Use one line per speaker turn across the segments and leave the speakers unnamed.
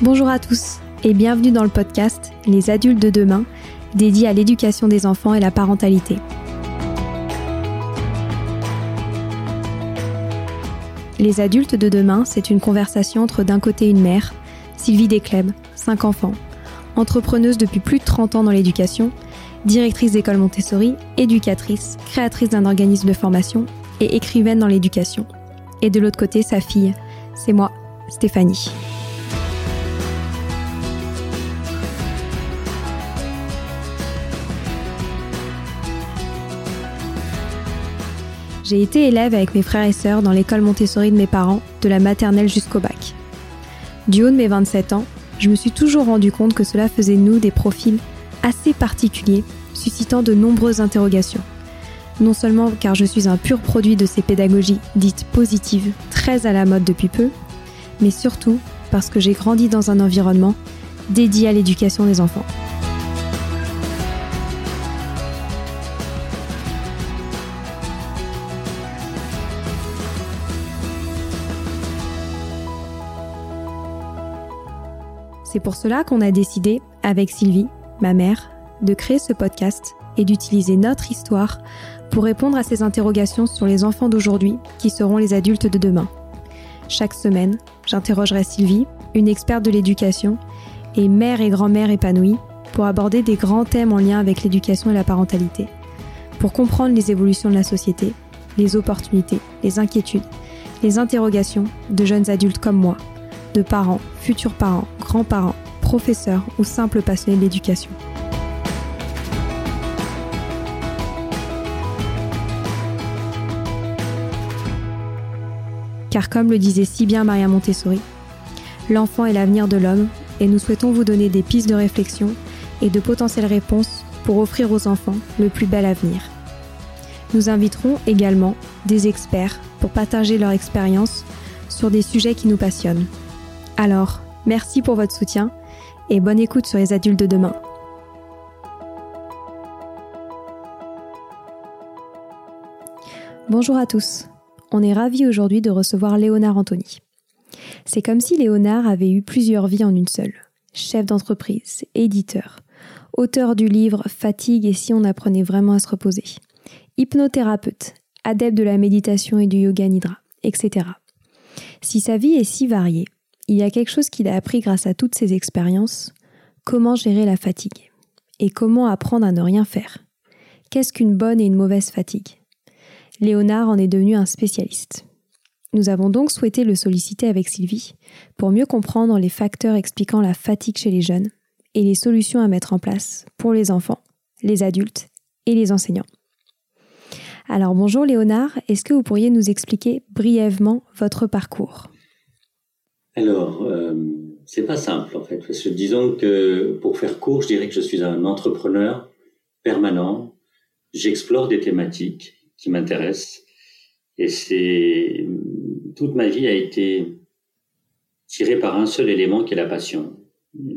Bonjour à tous et bienvenue dans le podcast Les adultes de demain, dédié à l'éducation des enfants et la parentalité. Les adultes de demain, c'est une conversation entre d'un côté une mère, Sylvie Descleb, 5 enfants, entrepreneuse depuis plus de 30 ans dans l'éducation, directrice d'école Montessori, éducatrice, créatrice d'un organisme de formation et écrivaine dans l'éducation. Et de l'autre côté, sa fille, c'est moi, Stéphanie. J'ai été élève avec mes frères et sœurs dans l'école Montessori de mes parents, de la maternelle jusqu'au bac. Du haut de mes 27 ans, je me suis toujours rendu compte que cela faisait nous des profils assez particuliers, suscitant de nombreuses interrogations. Non seulement car je suis un pur produit de ces pédagogies dites positives, très à la mode depuis peu, mais surtout parce que j'ai grandi dans un environnement dédié à l'éducation des enfants. C'est pour cela qu'on a décidé, avec Sylvie, ma mère, de créer ce podcast et d'utiliser notre histoire pour répondre à ces interrogations sur les enfants d'aujourd'hui qui seront les adultes de demain. Chaque semaine, j'interrogerai Sylvie, une experte de l'éducation, et mère et grand-mère épanouie pour aborder des grands thèmes en lien avec l'éducation et la parentalité, pour comprendre les évolutions de la société, les opportunités, les inquiétudes, les interrogations de jeunes adultes comme moi de parents, futurs parents, grands-parents, professeurs ou simples passionnés de l'éducation. Car comme le disait si bien Maria Montessori, l'enfant est l'avenir de l'homme et nous souhaitons vous donner des pistes de réflexion et de potentielles réponses pour offrir aux enfants le plus bel avenir. Nous inviterons également des experts pour partager leur expérience sur des sujets qui nous passionnent, alors, merci pour votre soutien et bonne écoute sur les adultes de demain. Bonjour à tous. On est ravis aujourd'hui de recevoir Léonard Anthony. C'est comme si Léonard avait eu plusieurs vies en une seule. Chef d'entreprise, éditeur, auteur du livre Fatigue et si on apprenait vraiment à se reposer, hypnothérapeute, adepte de la méditation et du yoga nidra, etc. Si sa vie est si variée, il y a quelque chose qu'il a appris grâce à toutes ces expériences, comment gérer la fatigue et comment apprendre à ne rien faire. Qu'est-ce qu'une bonne et une mauvaise fatigue? Léonard en est devenu un spécialiste. Nous avons donc souhaité le solliciter avec Sylvie pour mieux comprendre les facteurs expliquant la fatigue chez les jeunes et les solutions à mettre en place pour les enfants, les adultes et les enseignants. Alors bonjour Léonard, est-ce que vous pourriez nous expliquer brièvement votre parcours?
Alors, euh, c'est pas simple en fait, parce que disons que pour faire court, je dirais que je suis un entrepreneur permanent. J'explore des thématiques qui m'intéressent et c'est toute ma vie a été tirée par un seul élément qui est la passion.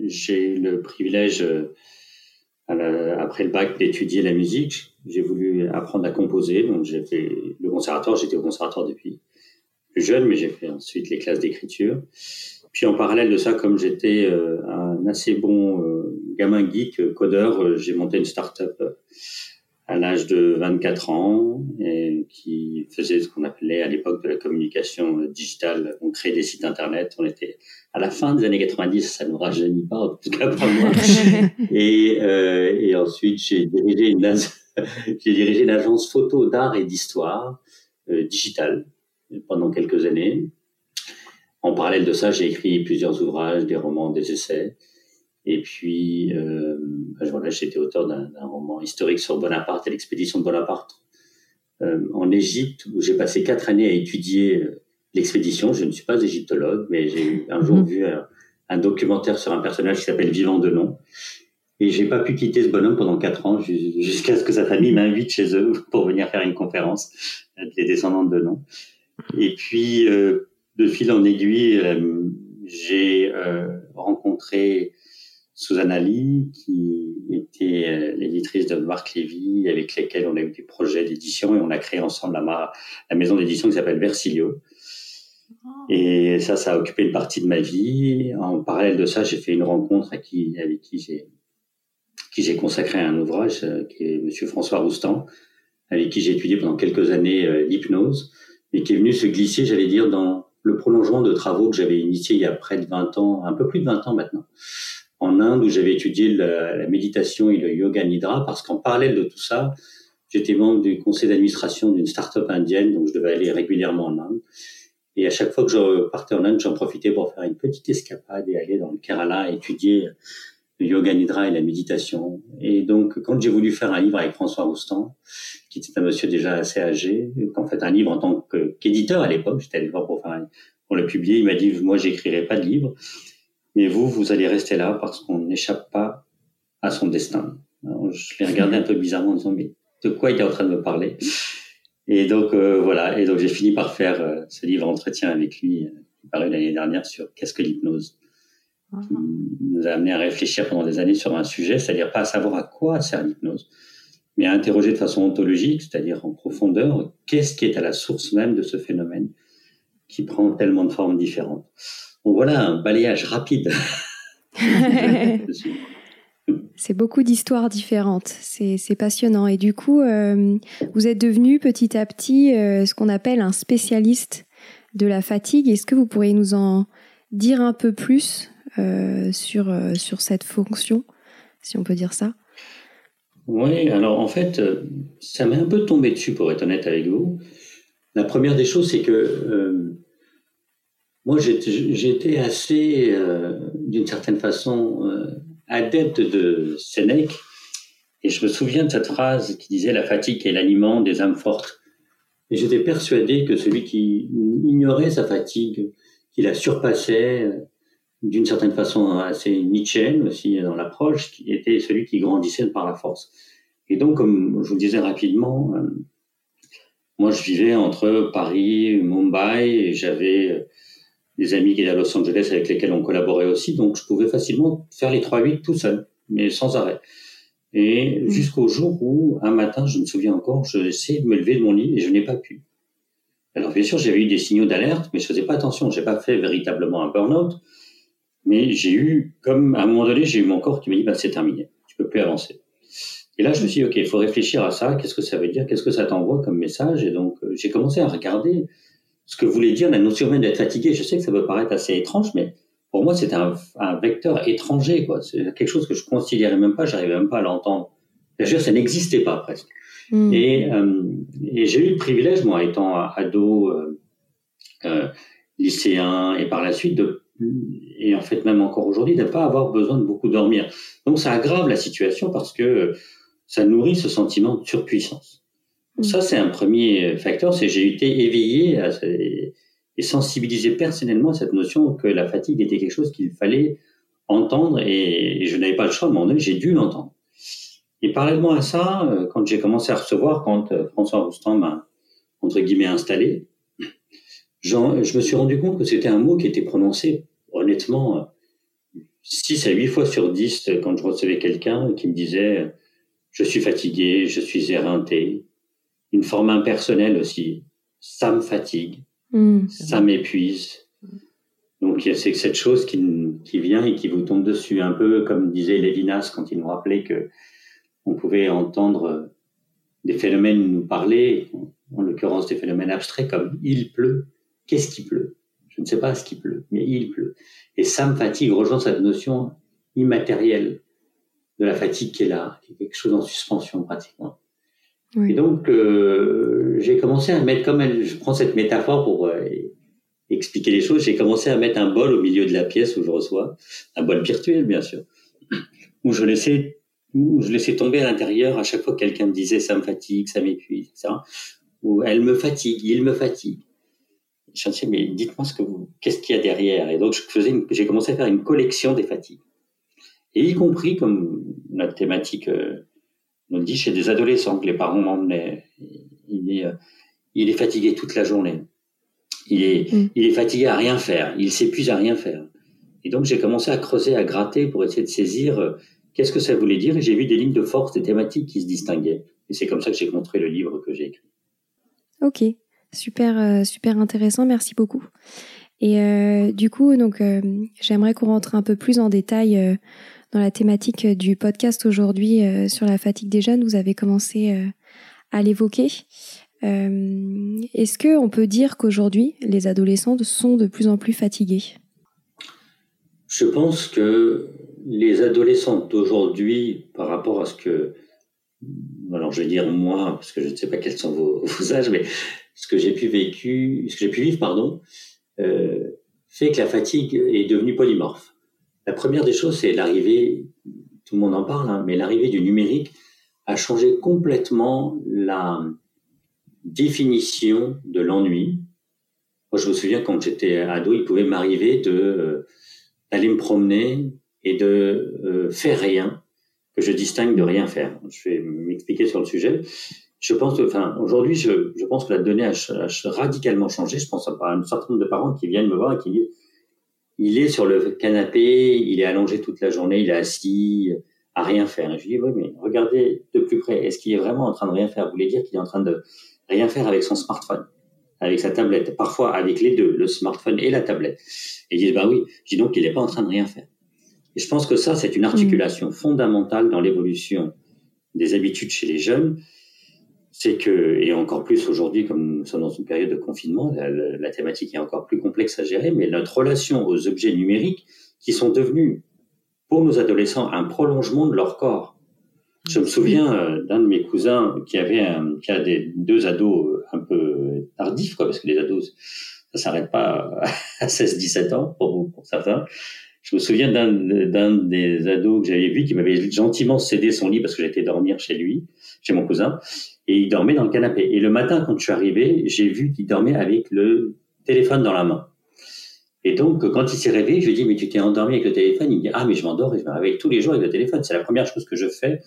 J'ai le privilège après le bac d'étudier la musique. J'ai voulu apprendre à composer, donc j'ai fait le conservatoire. J'étais au conservatoire depuis plus jeune, mais j'ai fait ensuite les classes d'écriture. Puis en parallèle de ça, comme j'étais euh, un assez bon euh, gamin geek, euh, codeur, j'ai monté une start-up à l'âge de 24 ans et qui faisait ce qu'on appelait à l'époque de la communication digitale. On créait des sites internet. On était à la fin des années 90, ça ne rajeunit pas, en tout cas pour moi. et, et ensuite, j'ai dirigé une, j'ai dirigé une agence photo d'art et d'histoire digitale pendant quelques années. En parallèle de ça, j'ai écrit plusieurs ouvrages, des romans, des essais. Et puis, euh, ben voilà, j'étais auteur d'un roman historique sur Bonaparte et l'expédition de Bonaparte euh, en Égypte, où j'ai passé quatre années à étudier euh, l'expédition. Je ne suis pas égyptologue, mais j'ai un jour mhm. vu un, un, documentaire sur un personnage qui s'appelle Vivant de nom. Et j'ai pas pu quitter ce bonhomme pendant quatre ans jusqu'à ce que sa famille m'invite chez eux pour venir faire une conférence, les descendants de nom. Et puis, euh, de fil en aiguille, euh, j'ai euh, rencontré Susanna Lee, qui était l'éditrice de Marc Lévy, avec lesquels on a eu des projets d'édition et on a créé ensemble la, la maison d'édition qui s'appelle Versilio. Et ça, ça a occupé une partie de ma vie. En parallèle de ça, j'ai fait une rencontre à qui, avec qui j'ai qui j'ai consacré un ouvrage, euh, qui est Monsieur François Roustan, avec qui j'ai étudié pendant quelques années euh, l'hypnose, et qui est venu se glisser, j'allais dire, dans le prolongement de travaux que j'avais initiés il y a près de 20 ans, un peu plus de 20 ans maintenant, en Inde, où j'avais étudié la, méditation et le yoga nidra, parce qu'en parallèle de tout ça, j'étais membre du conseil d'administration d'une start-up indienne, donc je devais aller régulièrement en Inde. Et à chaque fois que je partais en Inde, j'en profitais pour faire une petite escapade et aller dans le Kerala étudier le yoga nidra et la méditation. Et donc, quand j'ai voulu faire un livre avec François Roustan, qui était un monsieur déjà assez âgé, en fait un livre en tant qu'éditeur à l'époque, j'étais allé voir pour, pour le publier, il m'a dit, moi, j'écrirai pas de livre, mais vous, vous allez rester là parce qu'on n'échappe pas à son destin. Je l'ai regardé un peu bizarrement en disant, mais de quoi il est en train de me parler? Et donc, euh, voilà, et donc j'ai fini par faire euh, ce livre entretien avec lui, euh, qui paru l'année dernière sur qu'est-ce que l'hypnose? Qui nous a amené à réfléchir pendant des années sur un sujet, c'est-à-dire pas à savoir à quoi sert l'hypnose, mais à interroger de façon ontologique, c'est-à-dire en profondeur, qu'est-ce qui est à la source même de ce phénomène qui prend tellement de formes différentes. Donc voilà un balayage rapide.
C'est beaucoup d'histoires différentes, c'est passionnant. Et du coup, euh, vous êtes devenu petit à petit euh, ce qu'on appelle un spécialiste de la fatigue. Est-ce que vous pourriez nous en dire un peu plus? Sur, euh, sur cette fonction, si on peut dire ça
Oui, alors en fait, euh, ça m'est un peu tombé dessus, pour être honnête avec vous. La première des choses, c'est que euh, moi, j'étais assez, euh, d'une certaine façon, euh, adepte de Sénèque. Et je me souviens de cette phrase qui disait La fatigue est l'aliment des âmes fortes. Et j'étais persuadé que celui qui ignorait sa fatigue, qui la surpassait, d'une certaine façon assez Nietzscheenne aussi dans l'approche, qui était celui qui grandissait par la force. Et donc, comme je vous le disais rapidement, euh, moi je vivais entre Paris, Mumbai, et j'avais euh, des amis qui étaient à Los Angeles avec lesquels on collaborait aussi, donc je pouvais facilement faire les 3-8 tout seul, mais sans arrêt. Et mmh. jusqu'au jour où, un matin, je me souviens encore, je essayais de me lever de mon lit et je n'ai pas pu. Alors bien sûr, j'avais eu des signaux d'alerte, mais je faisais pas attention. J'ai pas fait véritablement un burn-out, mais j'ai eu, comme à un moment donné, j'ai eu mon corps qui m'a dit, bah, c'est terminé, tu peux plus avancer. Et là, je me suis dit, OK, il faut réfléchir à ça, qu'est-ce que ça veut dire, qu'est-ce que ça t'envoie comme message? Et donc, euh, j'ai commencé à regarder ce que voulait dire la notion même d'être fatigué. Je sais que ça peut paraître assez étrange, mais pour moi, c'était un, un, vecteur étranger, quoi. C'est quelque chose que je considérais même pas, j'arrivais même pas à l'entendre. Je ça n'existait pas presque. Mmh. Et, euh, et j'ai eu le privilège, moi, étant ado, euh, euh, lycéen, et par la suite, de et en fait même encore aujourd'hui, de ne pas avoir besoin de beaucoup dormir. Donc ça aggrave la situation parce que ça nourrit ce sentiment de surpuissance. Mmh. Ça, c'est un premier facteur, c'est j'ai été éveillé à, et sensibilisé personnellement à cette notion que la fatigue était quelque chose qu'il fallait entendre et, je n'avais pas le choix, donné, j'ai dû l'entendre. Et parallèlement à ça, euh, quand j'ai commencé à recevoir, quand euh, François Roustan m'a, entre guillemets, installé, je me suis rendu compte que c'était un mot qui était prononcé honnêtement, 6 à 8 fois sur 10, quand je recevais quelqu'un qui me disait je suis fatigué, je suis éreinté, une forme impersonnelle aussi, ça me fatigue, mmh, ça m'épuise. Donc c'est cette chose qui, qui vient et qui vous tombe dessus, un peu comme disait Lévinas quand il nous rappelait que on pouvait entendre des phénomènes nous parler, en l'occurrence des phénomènes abstraits comme il pleut, qu'est-ce qui pleut? Je ne sais pas ce qu'il pleut, mais il pleut. Et ça me fatigue rejoint cette notion immatérielle de la fatigue qui est là, qui est quelque chose en suspension pratiquement. Oui. Et donc, euh, j'ai commencé à mettre, comme elle, je prends cette métaphore pour euh, expliquer les choses, j'ai commencé à mettre un bol au milieu de la pièce où je reçois, un bol virtuel bien sûr, où je laissais, où je laissais tomber à l'intérieur à chaque fois que quelqu'un me disait ça me fatigue, ça m'épuise, etc. Ou elle me fatigue, il me fatigue je me dit, mais dites-moi ce que vous, qu'est-ce qu'il y a derrière. Et donc, je faisais j'ai commencé à faire une collection des fatigues. Et y compris, comme notre thématique euh, nous dit, chez des adolescents que les parents m'emmenaient. Il est, euh, il est fatigué toute la journée. Il est, mm. il est fatigué à rien faire. Il s'épuise à rien faire. Et donc, j'ai commencé à creuser, à gratter pour essayer de saisir euh, qu'est-ce que ça voulait dire. Et j'ai vu des lignes de force, des thématiques qui se distinguaient. Et c'est comme ça que j'ai montré le livre que j'ai écrit.
Ok. Super, super intéressant. Merci beaucoup. Et du coup, donc, j'aimerais qu'on rentre un peu plus en détail dans la thématique du podcast aujourd'hui sur la fatigue des jeunes. Vous avez commencé à l'évoquer. Est-ce que on peut dire qu'aujourd'hui, les adolescents sont de plus en plus fatigués
Je pense que les adolescents d'aujourd'hui, par rapport à ce que, alors je vais dire moi, parce que je ne sais pas quels sont vos, âges, mais ce que j'ai pu vivre, pardon, euh, fait que la fatigue est devenue polymorphe. La première des choses, c'est l'arrivée, tout le monde en parle, hein, mais l'arrivée du numérique a changé complètement la définition de l'ennui. Moi, je me souviens quand j'étais ado, il pouvait m'arriver de euh, d'aller me promener et de euh, faire rien que je distingue de rien faire. Je vais m'expliquer sur le sujet. Je pense, enfin, aujourd'hui, je, je, pense que la donnée a, radicalement changé. Je pense à un certain nombre de parents qui viennent me voir et qui disent, il est sur le canapé, il est allongé toute la journée, il est assis, à rien faire. Et je lui dis, oui, mais regardez de plus près. Est-ce qu'il est vraiment en train de rien faire? Vous voulez dire qu'il est en train de rien faire avec son smartphone, avec sa tablette, parfois avec les deux, le smartphone et la tablette? Et ils disent, bah oui. Je dis donc qu'il n'est pas en train de rien faire. Et je pense que ça, c'est une articulation mm. fondamentale dans l'évolution des habitudes chez les jeunes. C'est que, et encore plus aujourd'hui, comme nous sommes dans une période de confinement, la, thématique est encore plus complexe à gérer, mais notre relation aux objets numériques qui sont devenus, pour nos adolescents, un prolongement de leur corps. Je me souviens euh, d'un de mes cousins qui avait un, qui a des deux ados un peu tardifs, quoi, parce que les ados, ça s'arrête pas à 16-17 ans pour, pour certains. Je me souviens d'un des ados que j'avais vu qui m'avait gentiment cédé son lit parce que j'étais dormir chez lui, chez mon cousin, et il dormait dans le canapé. Et le matin, quand je suis arrivé, j'ai vu qu'il dormait avec le téléphone dans la main. Et donc, quand il s'est réveillé, je lui ai dit, mais tu t'es endormi avec le téléphone? Il me dit, ah, mais je m'endors et je me réveille tous les jours avec le téléphone. C'est la première chose que je fais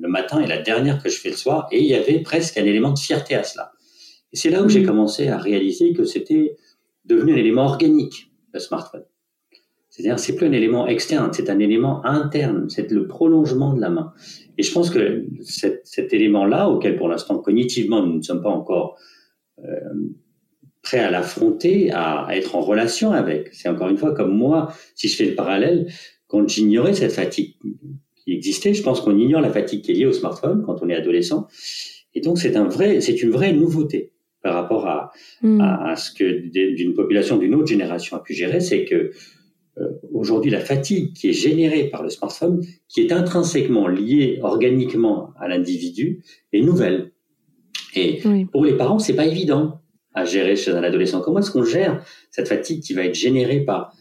le matin et la dernière que je fais le soir. Et il y avait presque un élément de fierté à cela. Et c'est là où j'ai mmh. commencé à réaliser que c'était devenu un élément organique, le smartphone. C'est-à-dire, c'est plus un élément externe, c'est un élément interne, c'est le prolongement de la main. Et je pense que cet, cet élément-là, auquel pour l'instant cognitivement nous ne sommes pas encore euh, prêts à l'affronter, à, à, être en relation avec. C'est encore une fois comme moi, si je fais le parallèle, quand j'ignorais cette fatigue qui existait, je pense qu'on ignore la fatigue qui est liée au smartphone quand on est adolescent. Et donc c'est un vrai, c'est une vraie nouveauté par rapport à, hmm. à, à ce que d'une population d'une autre génération a pu gérer, c'est que aujourd'hui la fatigue qui est générée par le smartphone, qui est intrinsèquement liée organiquement à l'individu, est nouvelle. Et pour les parents, c'est pas évident à gérer chez un adolescent. Comment est-ce qu'on gère cette fatigue qui va être générée par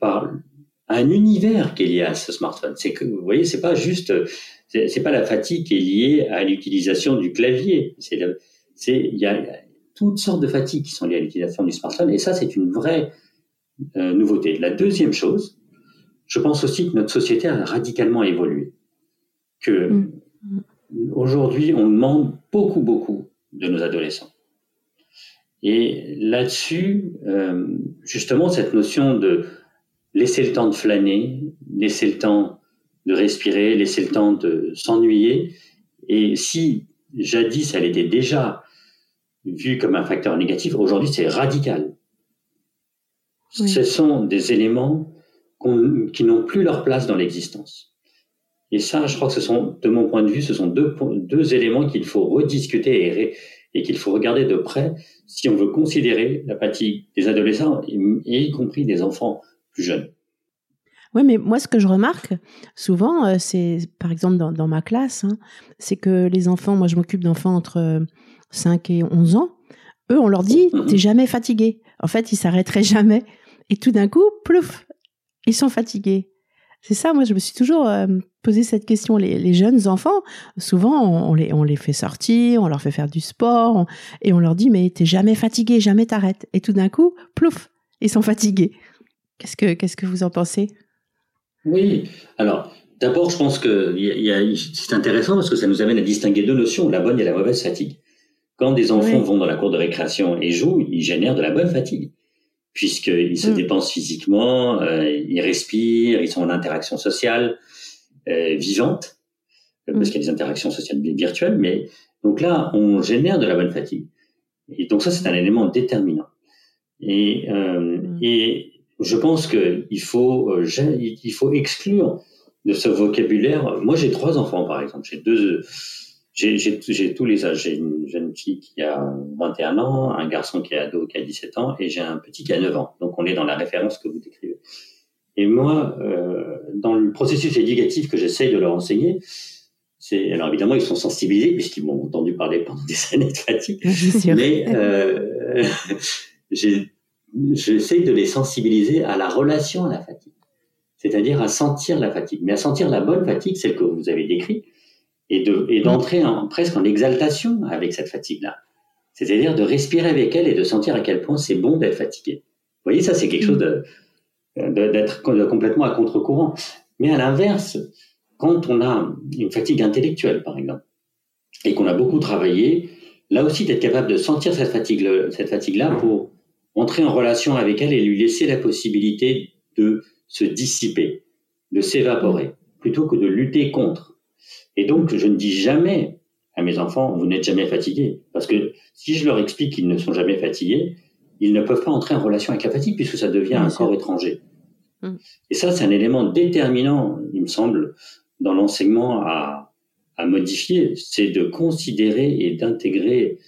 par un univers qui est lié à ce smartphone C'est que vous voyez, c'est pas juste, c'est pas la fatigue qui est liée à l'utilisation du clavier. C'est il y a toutes sortes de fatigues qui sont liées à l'utilisation du smartphone. Et ça, c'est une vraie euh, nouveauté. La deuxième chose, je pense aussi que notre société a radicalement évolué. Que mm. aujourd'hui, on demande beaucoup, beaucoup de nos adolescents. Et là-dessus, euh, justement, cette notion de laisser le temps de flâner, laisser le temps de respirer, laisser le temps de s'ennuyer. Et si jadis elle était déjà vue comme un facteur négatif, aujourd'hui c'est radical. Ce sont des éléments qui n'ont plus leur place dans l'existence. Et ça, je crois que ce sont, de mon point de vue, ce sont deux, deux éléments qu'il faut rediscuter et, et qu'il faut regarder de près si on veut considérer la fatigue des adolescents, et, y compris des enfants plus jeunes.
Oui, mais moi, ce que je remarque souvent, euh, c'est, par exemple, dans, dans ma classe, hein, c'est que les enfants, moi, je m'occupe d'enfants entre 5 et 11 ans, eux, on leur dit, mm-hmm. t'es jamais fatigué. En fait, ils s'arrêteraient jamais. Et tout d'un coup, plouf, ils sont fatigués. C'est ça, moi, je me suis toujours euh, posé cette question. Les, jeunes enfants, souvent, on, les, on les fait sortir, on leur fait faire du sport, et on leur dit, mais t'es jamais fatigué, jamais t'arrêtes. Et tout d'un coup, plouf, ils sont fatigués. Qu'est-ce que, qu'est-ce que vous en pensez?
Oui, alors, d'abord, je pense que c'est intéressant parce que ça nous amène à distinguer deux notions, la bonne et la mauvaise fatigue. Quand des enfants vont dans la cour de récréation et jouent, ils génèrent de la bonne fatigue puisqu'ils se mm. dépensent physiquement, euh, ils respirent, ils sont en interaction sociale euh, vivante, euh, parce mm. qu'il y a des interactions sociales virtuelles, mais donc là, on génère de la bonne fatigue. Et donc ça, c'est un élément déterminant. Et, euh, mm. et je pense qu'il faut, euh, il faut exclure de ce vocabulaire. Moi, j'ai trois enfants, par exemple. J'ai deux, j'ai tous les âges. J'ai une jeune fille qui a 21 ans, un garçon qui est ado qui a 17 ans, et j'ai un petit qui a 9 ans. Donc, on est dans la référence que vous décrivez. Et moi, euh, dans le processus éducatif que j'essaye de leur enseigner, c'est alors évidemment ils sont sensibilisés puisqu'ils m'ont entendu parler pendant des années de fatigue, mais euh, j'essaye de les sensibiliser à la relation à la fatigue, c'est-à-dire à sentir la fatigue, mais à sentir la bonne fatigue, celle que vous avez décrite, et de et d'entrer en, presque en exaltation avec cette fatigue-là, c'est-à-dire de respirer avec elle et de sentir à quel point c'est bon d'être fatigué. Vous voyez, ça c'est quelque chose de d'être complètement à contre-courant. Mais à l'inverse, quand on a une fatigue intellectuelle, par exemple, et qu'on a beaucoup travaillé, là aussi d'être capable de sentir cette fatigue, cette fatigue-là pour entrer en relation avec elle et lui laisser la possibilité de se dissiper, de s'évaporer, plutôt que de lutter contre. Et donc, je ne dis jamais à mes enfants, vous n'êtes jamais fatigués, parce que si je leur explique qu'ils ne sont jamais fatigués, ils ne peuvent pas entrer en relation avec la fatigue puisque ça devient un corps étranger. Mmh. Et ça, c'est un élément déterminant, il me semble, dans l'enseignement à, à modifier, c'est de considérer et d'intégrer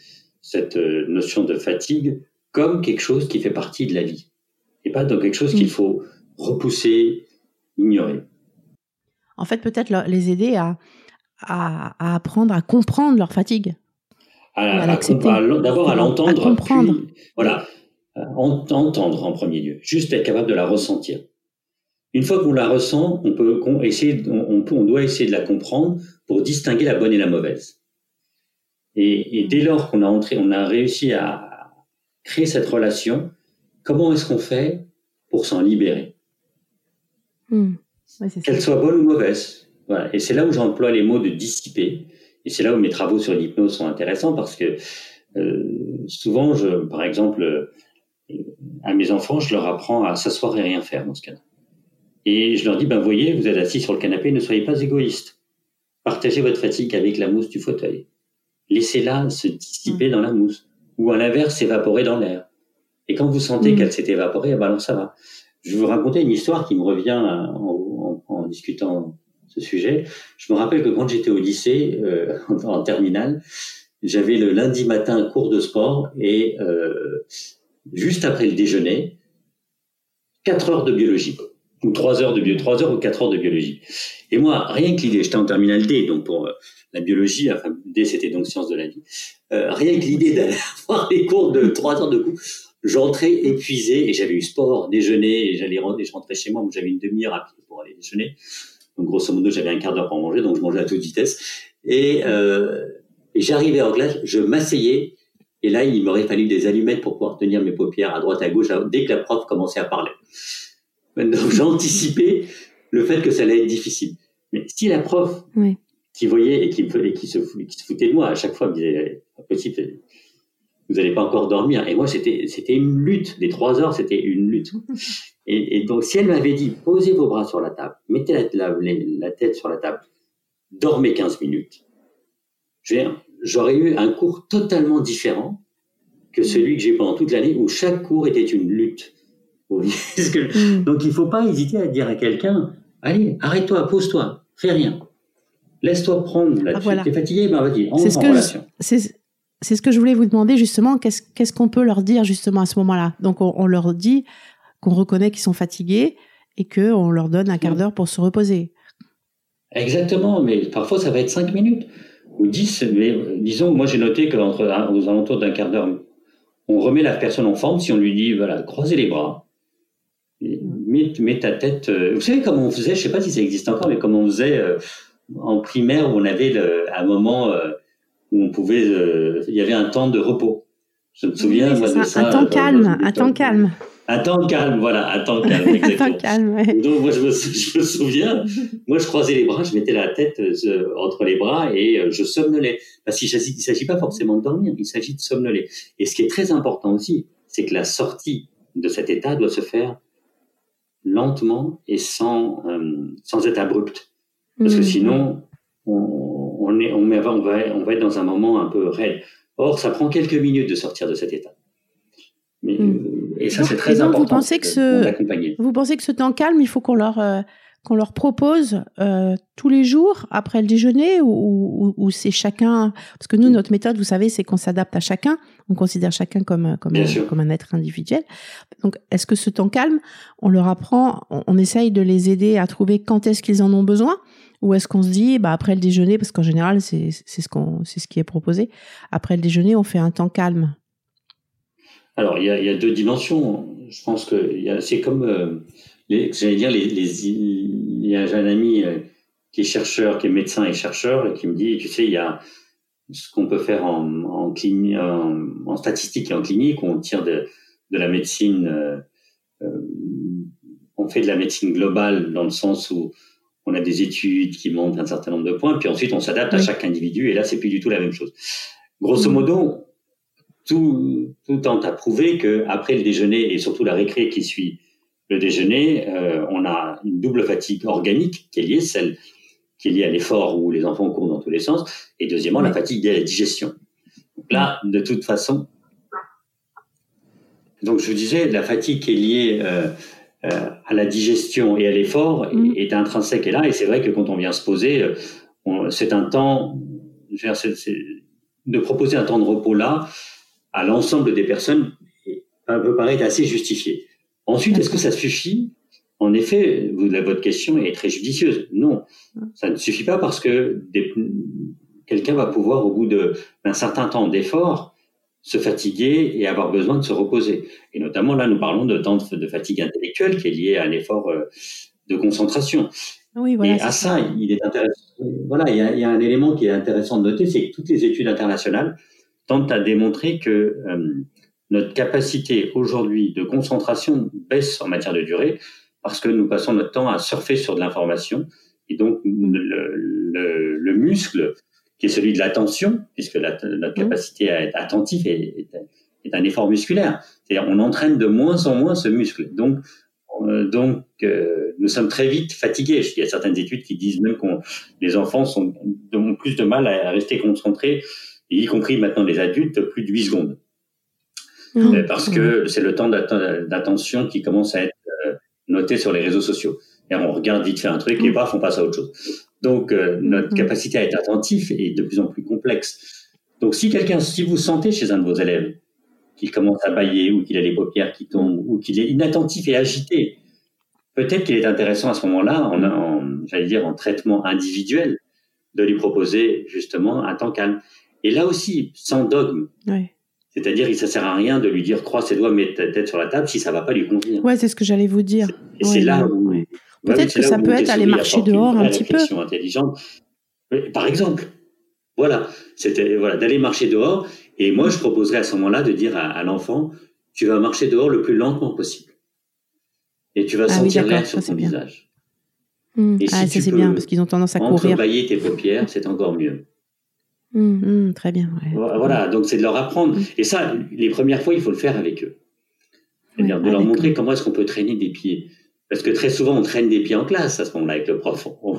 cette euh, notion de fatigue comme quelque chose qui fait partie de la vie, et pas comme quelque chose qu'il mm. faut repousser, ignorer.
En fait, peut-être les aider à, à, apprendre à comprendre leur fatigue.
À, D'abord à l'entendre, comprendre. voilà, entendre en premier lieu, juste être capable de la ressentir. Une fois qu'on la ressent, on peut essayer, on, on, doit essayer de la comprendre pour distinguer la bonne et la mauvaise. Et, dès lors qu'on a entré, on a réussi à créer cette relation, comment est-ce qu'on fait pour s'en libérer? Qu'elle soit bonne ou mauvaise. Voilà. Et c'est là où j'emploie les mots de dissiper. Et c'est là où mes travaux sur l'hypnose sont intéressants parce que euh, souvent, je, par exemple, euh, à mes enfants, je leur apprends à s'asseoir et rien faire dans ce cas-là. Et je leur dis, ben voyez, vous êtes assis sur le canapé, ne soyez pas égoïste. Partagez votre fatigue avec la mousse du fauteuil. Laissez-la se dissiper mm. dans la mousse. Ou à l'inverse, s'évaporer dans l'air. Et quand vous sentez mm. qu'elle s'est évaporée, eh ben alors ça va. Je vais vous raconter une histoire qui me revient en, en, discutant ce sujet. Je me rappelle que quand j'étais au lycée, euh, en, terminale, j'avais le lundi matin cours de sport et euh, juste après le déjeuner, quatre heures de biologie ou trois heures de bio, trois heures ou quatre heures de biologie. Et moi, rien que l'idée, j'étais en terminale D, donc pour euh, la biologie, D c'était donc sciences de la vie, euh, rien que l'idée d'aller voir les cours de trois heures de cours, j'entrais épuisé et j'avais eu sport, déjeuner, et j'allais rentrer, je rentrais chez moi, où j'avais une demi-heure à pied pour aller déjeuner. Donc grosso modo, j'avais un quart d'heure pour manger, donc je mangeais à toute vitesse. Et, euh, et j'arrivais en classe, je m'asseyais, et là, il m'aurait fallu des allumettes pour pouvoir tenir mes paupières à droite à gauche dès que la prof commençait à parler. Donc j'anticipais le fait que ça allait être difficile. Mais si la prof qui voyait et qui, qui, se, foutait de moi à chaque fois me disait possible, vous n'allez pas encore dormir. Et moi, c'était c'était une lutte. Les trois heures, c'était une lutte. Et, donc, si elle m'avait dit posez vos bras sur la table, mettez la, la, tête sur la table, dormez 15 minutes, j'aurais eu un cours totalement différent que celui que j'ai pendant toute l'année où chaque cours était une lutte. Mm. Donc il ne faut pas hésiter à dire à quelqu'un, allez, arrête-toi, pose-toi, fais rien. Laisse-toi prendre là ah, T'es fatigué, ben vas-y, on
relation. C'est ce que je voulais vous demander justement, qu'est-ce qu'on peut leur dire justement à ce moment-là? Donc on, leur dit qu'on reconnaît qu'ils sont fatigués et qu'on leur donne un quart mm. d'heure pour se reposer.
Exactement, mais parfois ça va être cinq minutes ou dix. Mais disons, moi j'ai noté qu'entre aux alentours d'un quart d'heure, on remet la personne en forme si on lui dit voilà, croisez les bras, mets, ta tête. Euh, vous savez comment on faisait, je sais pas si ça existe encore, mais comment on faisait euh, en primaire où on avait un moment euh, où on pouvait, il y avait un temps de repos. Je me souviens
de ça. Un temps calme, un temps calme.
Un temps calme, voilà, un temps calme, exactement. un temps calme, Donc moi je me, je me, souviens, moi je croisais les bras, je mettais la tête entre les bras et je somnolais. Parce qu'il ne s'agit pas forcément de dormir, il s'agit de somnoler. Et ce qui est très important aussi, c'est que la sortie de cet état doit se faire lentement et sans, euh, sans être abrupte. Parce que mm. sinon, on, on, est, on, met, on, va, on va être dans un moment un peu raide. Or, ça prend quelques minutes de sortir de cet état. Mais,
Mm.
euh, et ça, c'est très
donc, vous
important.
pensez que ce-. Vous pensez que ce temps calme, il faut qu'on leur, euh, qu'on leur propose euh, tous les jours après le déjeuner ou, ou- ou c'est chacun Parce que nous, notre méthode, vous savez, c'est qu'on s'adapte à chacun. On considère chacun comme, comme,
Bien
un,
sûr.
comme un être individuel. Donc, est-ce que ce temps calme, on leur apprend, on, on essaye de les aider à trouver quand est-ce qu'ils en ont besoin? Ou est-ce qu'on se dit, bah, après le déjeuner, parce qu'en général, c'est ce, qu'on ce qui est proposé, après le déjeuner, on fait un temps calme
Alors, il y, a, deux dimensions. Je pense que c'est comme, euh, j'allais dire, il y a un ami euh, qui est chercheur, qui est médecin et chercheur, et qui me dit, tu sais, il y a ce qu'on peut faire en, en, statistique et en clinique, on tire de, de la médecine, euh, on fait de la médecine globale dans le sens où on a des études qui montrent un certain nombre de points, puis ensuite on s'adapte à chaque individu, et là c'est plus du tout la même chose. Grosso
Mhm.
modo, tout, tout tente à prouver que après le déjeuner et surtout la récré qui suit le déjeuner, euh, on a une double fatigue organique qui est liée, celle qui est liée à l'effort où les enfants courent dans tous les sens, et deuxièmement la fatigue à la digestion. Donc là, de toute façon, donc je vous disais, la fatigue qui est liée euh, à la digestion et à l'effort est-
Mhm.
est, intrinsèque et là, et c'est vrai que quand on vient se poser, euh, c'est un temps, je veux dire, c'est- c'est- de proposer un temps de repos là à l'ensemble des personnes euh, peut paraître assez justifié. Ensuite, est-ce que ça suffit? En effet, vous, la- votre question est très judicieuse. Non, ça ne suffit pas parce que des- quelqu'un va pouvoir, au bout de- d'un certain temps d'effort, se fatiguer et avoir besoin de se reposer. Et notamment, là, nous parlons de temps de, fatigue intellectuelle qui est lié à un effort euh, de concentration.
Oui, voilà.
et à ça, il est intéressant. Voilà, il y, a, il y a un élément qui est intéressant de noter, c'est que toutes les études internationales tentent à démontrer que euh, notre capacité aujourd'hui de concentration baisse en matière de durée parce que nous passons notre temps à surfer sur de l'information et donc le, le, le muscle qui est celui de l'attention, puisque la, notre capacité à être attentif est, est, est un effort musculaire. C'est-à-dire on entraîne de moins en moins ce muscle. Donc euh, donc, euh, nous sommes très vite fatigués. Il y a certaines études qui disent même que les enfants sont, ont plus de mal à rester concentrés, y compris maintenant les adultes, plus de 8 secondes.
Mmh.
Euh, Parce que c'est le temps d'attention qui commence à être euh, noté sur les réseaux sociaux. Et on regarde vite fait un truc et paf, on passe à autre chose. Donc, euh, notre
Mmh.
capacité à être attentif est de plus en plus complexe. Donc, si quelqu'un, si vous sentez chez un de vos élèves qu'il commence à bailler ou qu'il a les paupières qui tombent ou qu'il est inattentif et agité, peut-être qu'il est intéressant à ce moment-là, en, en j'allais dire en traitement individuel, de lui proposer justement un temps calme. Et là aussi, sans dogme. C'est-à-dire, il ne sert à rien de lui dire croise ses doigts, mets ta tête sur la table si ça ne va pas lui convenir.
Ouais, c'est ce que j'allais vous dire.
Et c'est là où. Bah
Peut-être que ça peut être aller marcher
une
dehors un petit peu.
intelligente. Par exemple, voilà, c'était voilà d'aller marcher dehors. Et moi, je proposerais à ce moment-là de dire à, à l'enfant, tu vas marcher dehors le plus lentement possible, et tu vas
Ah
sentir l'air sur ton
bien.
visage.
Mmh.
Et
Ah,
si
ça c'est bien parce qu'ils ont tendance à courir.
entrebâiller tes paupières, c'est encore mieux.
Mmh.
Mmh, très bien. ouais.
Voilà, donc c'est de leur apprendre. Et ça, les premières fois, il faut le faire avec eux. C'est-à-dire
Ouais,
de
ah,
leur montrer comment est-ce qu'on peut traîner des pieds. Parce que très souvent, on traîne des pieds en classe à ce moment-là avec le prof. On,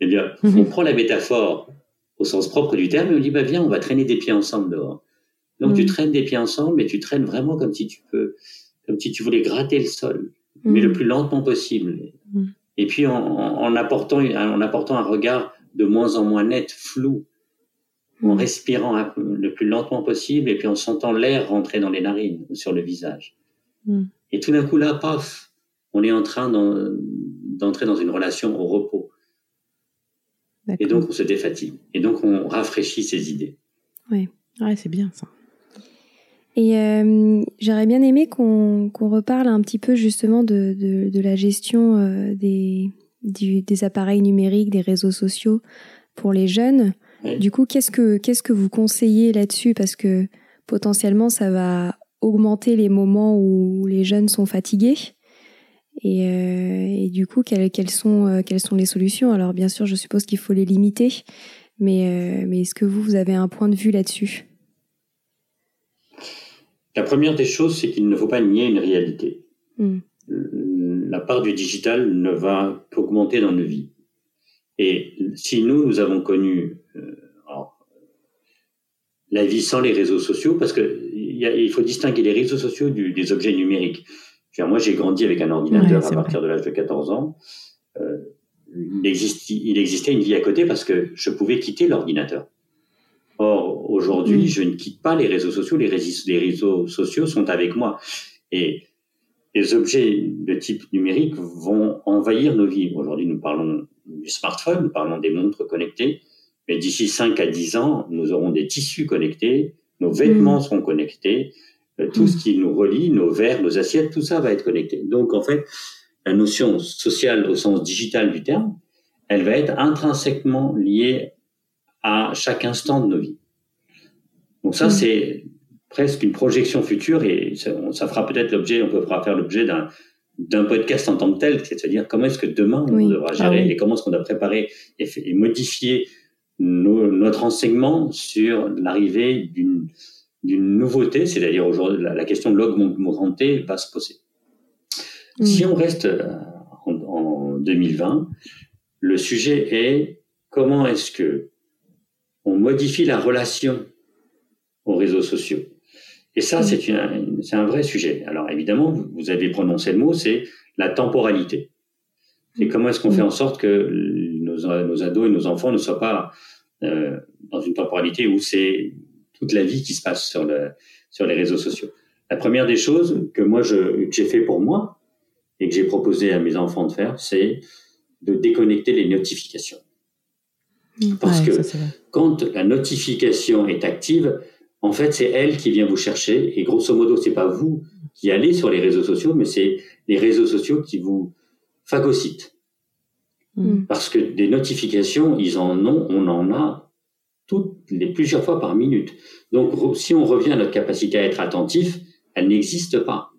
eh bien,
Mhm.
on prend la métaphore au sens propre du terme et on dit, bah, viens, on va traîner des pieds ensemble dehors. Donc, tu
Mhm.
traînes des pieds ensemble, mais tu traînes vraiment comme si tu peux, comme si tu voulais gratter le sol, mais
Mmh.
le plus lentement possible.
Mhm.
Et puis, en, en, apportant, en apportant un regard de moins en moins net, flou, en respirant le plus lentement possible et puis en sentant l'air rentrer dans les narines ou sur le visage. Et tout d'un coup, là, paf, on est en train d'en- d'entrer dans une relation au repos. Et donc, on se défatigue. Et donc, on rafraîchit ses idées.
Ouais, c'est bien ça.
Et euh, j'aurais bien aimé qu'on reparle un petit peu justement de, de, de la gestion euh, des, du- des appareils numériques, des réseaux sociaux pour les jeunes.
Oui.
Du coup, qu'est-ce que qu'est-ce que vous conseillez là-dessus? Parce que potentiellement, ça va augmenter les moments où les jeunes sont fatigués. Et, euh, et du coup, quelles, quelles, sont, euh, quelles sont les solutions? Alors, bien sûr, je suppose qu'il faut les limiter. Mais, euh, mais est-ce que vous, vous avez un point de vue là-dessus?
La première des choses, c'est qu'il ne faut pas nier une réalité.
Mm.
La part du digital ne va qu'augmenter dans nos vies. Et si nous, nous avons connu, euh, alors, la vie sans les réseaux sociaux, parce que il faut distinguer les réseaux sociaux des objets numériques. Moi, j'ai grandi avec un ordinateur à partir de l'âge de 14 ans. Euh, il, il, existait une vie à côté parce que je pouvais quitter l'ordinateur. Or, aujourd'hui, je ne quitte pas les réseaux sociaux. Les réseaux, les réseaux sociaux sont avec moi. Et les objets de type numérique vont envahir nos vies. Aujourd'hui, nous parlons du smartphone, nous parlons des montres connectées. Mais d'ici 5 à 10 ans, nous aurons des tissus connectés, nos vêtements mm. seront connectés, tout ce mm. qui nous relie, nos verres, nos assiettes, tout ça va être connecté. Donc, en fait, la notion sociale au sens digital du terme, elle va être intrinsèquement liée à chaque instant de nos vies. Donc ça, mm. c'est presque une projection future et ça, fera peut-être l'objet, on peut faire l'objet d'un d'un podcast en tant que tel, c'est-à-dire comment est-ce que demain on devra ah gérer et comment est-ce qu'on doit préparer et, et modifier notre enseignement sur l'arrivée d'une d'une nouveauté, c'est-à-dire aujourd'hui la, question de l'augmenté va se poser. Si on reste euh, en, en, 2020, le sujet est comment est-ce que on modifie la relation aux réseaux sociaux. Et ça, c'est c'est un vrai sujet. Alors évidemment, vous avez prononcé le mot, c'est la temporalité. Et comment est-ce qu'on fait en sorte que nos, nos ados et nos enfants ne soient pas euh, dans une temporalité où c'est toute la vie qui se passe sur, le, sur les réseaux sociaux. La première des choses que moi j'ai fait pour moi et que j'ai proposé à mes enfants de faire, c'est de déconnecter les notifications. Mmh. Parce que quand la notification est active, en fait, c'est elle qui vient vous chercher. Et grosso modo, c'est pas vous qui allez sur les réseaux sociaux, mais c'est les réseaux sociaux qui vous phagocytent. Mm. Parce que des notifications, ils en ont, on en a toutes les plusieurs fois par minute. Donc, si on revient à notre capacité à être attentif, elle n'existe pas.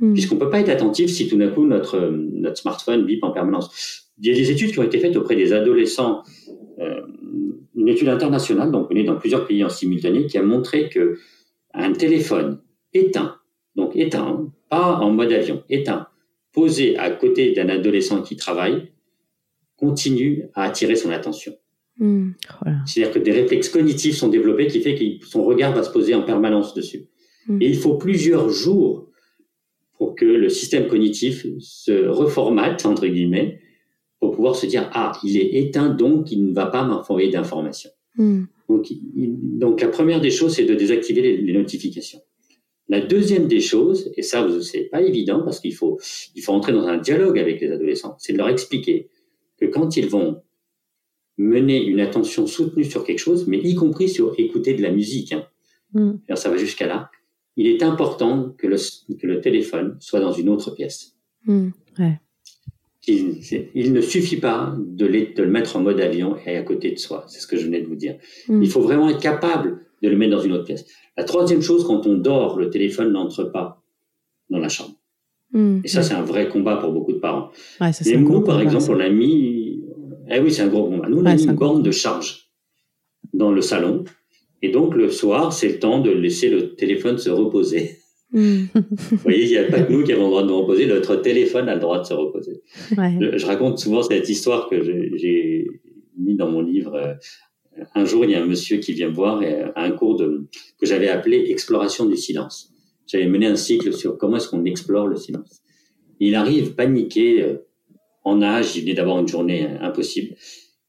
Mm. Puisqu'on peut pas être attentif si tout d'un coup notre, notre smartphone bip en permanence. Il y a des études qui ont été faites auprès des adolescents, euh, une étude internationale, donc menée dans plusieurs pays en simultané, qui a montré que un téléphone éteint, donc éteint, pas en mode avion, éteint, posé à côté d'un adolescent qui travaille, continue à attirer son attention. Hmm. C'est-à-dire que des réflexes cognitifs sont développés qui fait que son regard va se poser en permanence dessus. Hmm. Et il faut plusieurs jours pour que le système cognitif se reformate, entre guillemets, pour pouvoir se dire, ah, il est éteint, donc il ne va pas m'envoyer d'informations. Hmm. Donc, donc, la première des choses, c'est de désactiver les, les, notifications. La deuxième des choses, et ça, c'est pas évident parce qu'il faut, il faut entrer dans un dialogue avec les adolescents, c'est de leur expliquer que quand ils vont mener une attention soutenue sur quelque chose, mais y compris sur écouter de la musique, hein, mm. ça va jusqu'à là, il est important que le, que le téléphone soit dans une autre pièce. Mm. Il, ne suffit pas de, de, le mettre en mode avion et à côté de soi. C'est ce que je venais de vous dire. Mm. Il faut vraiment être capable de le mettre dans une autre pièce. La troisième chose, quand on dort, le téléphone n'entre pas dans la chambre. Et ça, c'est un vrai combat pour beaucoup de parents. Ouais, ça, par exemple, on a mis, eh oui, c'est un gros combat. Nous, on a mis une borne de charge dans le salon. Et donc, le soir, c'est le temps de laisser le téléphone se reposer. Hmm. Vous voyez, il n'y a pas que nous qui avons le droit de nous reposer, notre téléphone a le droit de se reposer. Ouais. Je, je, raconte souvent cette histoire que j'ai mis dans mon livre. Euh, un jour, il y a un monsieur qui vient me voir à un cours de, que j'avais appelé Exploration du silence. J'avais mené un cycle sur comment est-ce qu'on explore le silence. Il arrive paniqué, euh, en âge, il venait d'avoir une journée euh, impossible.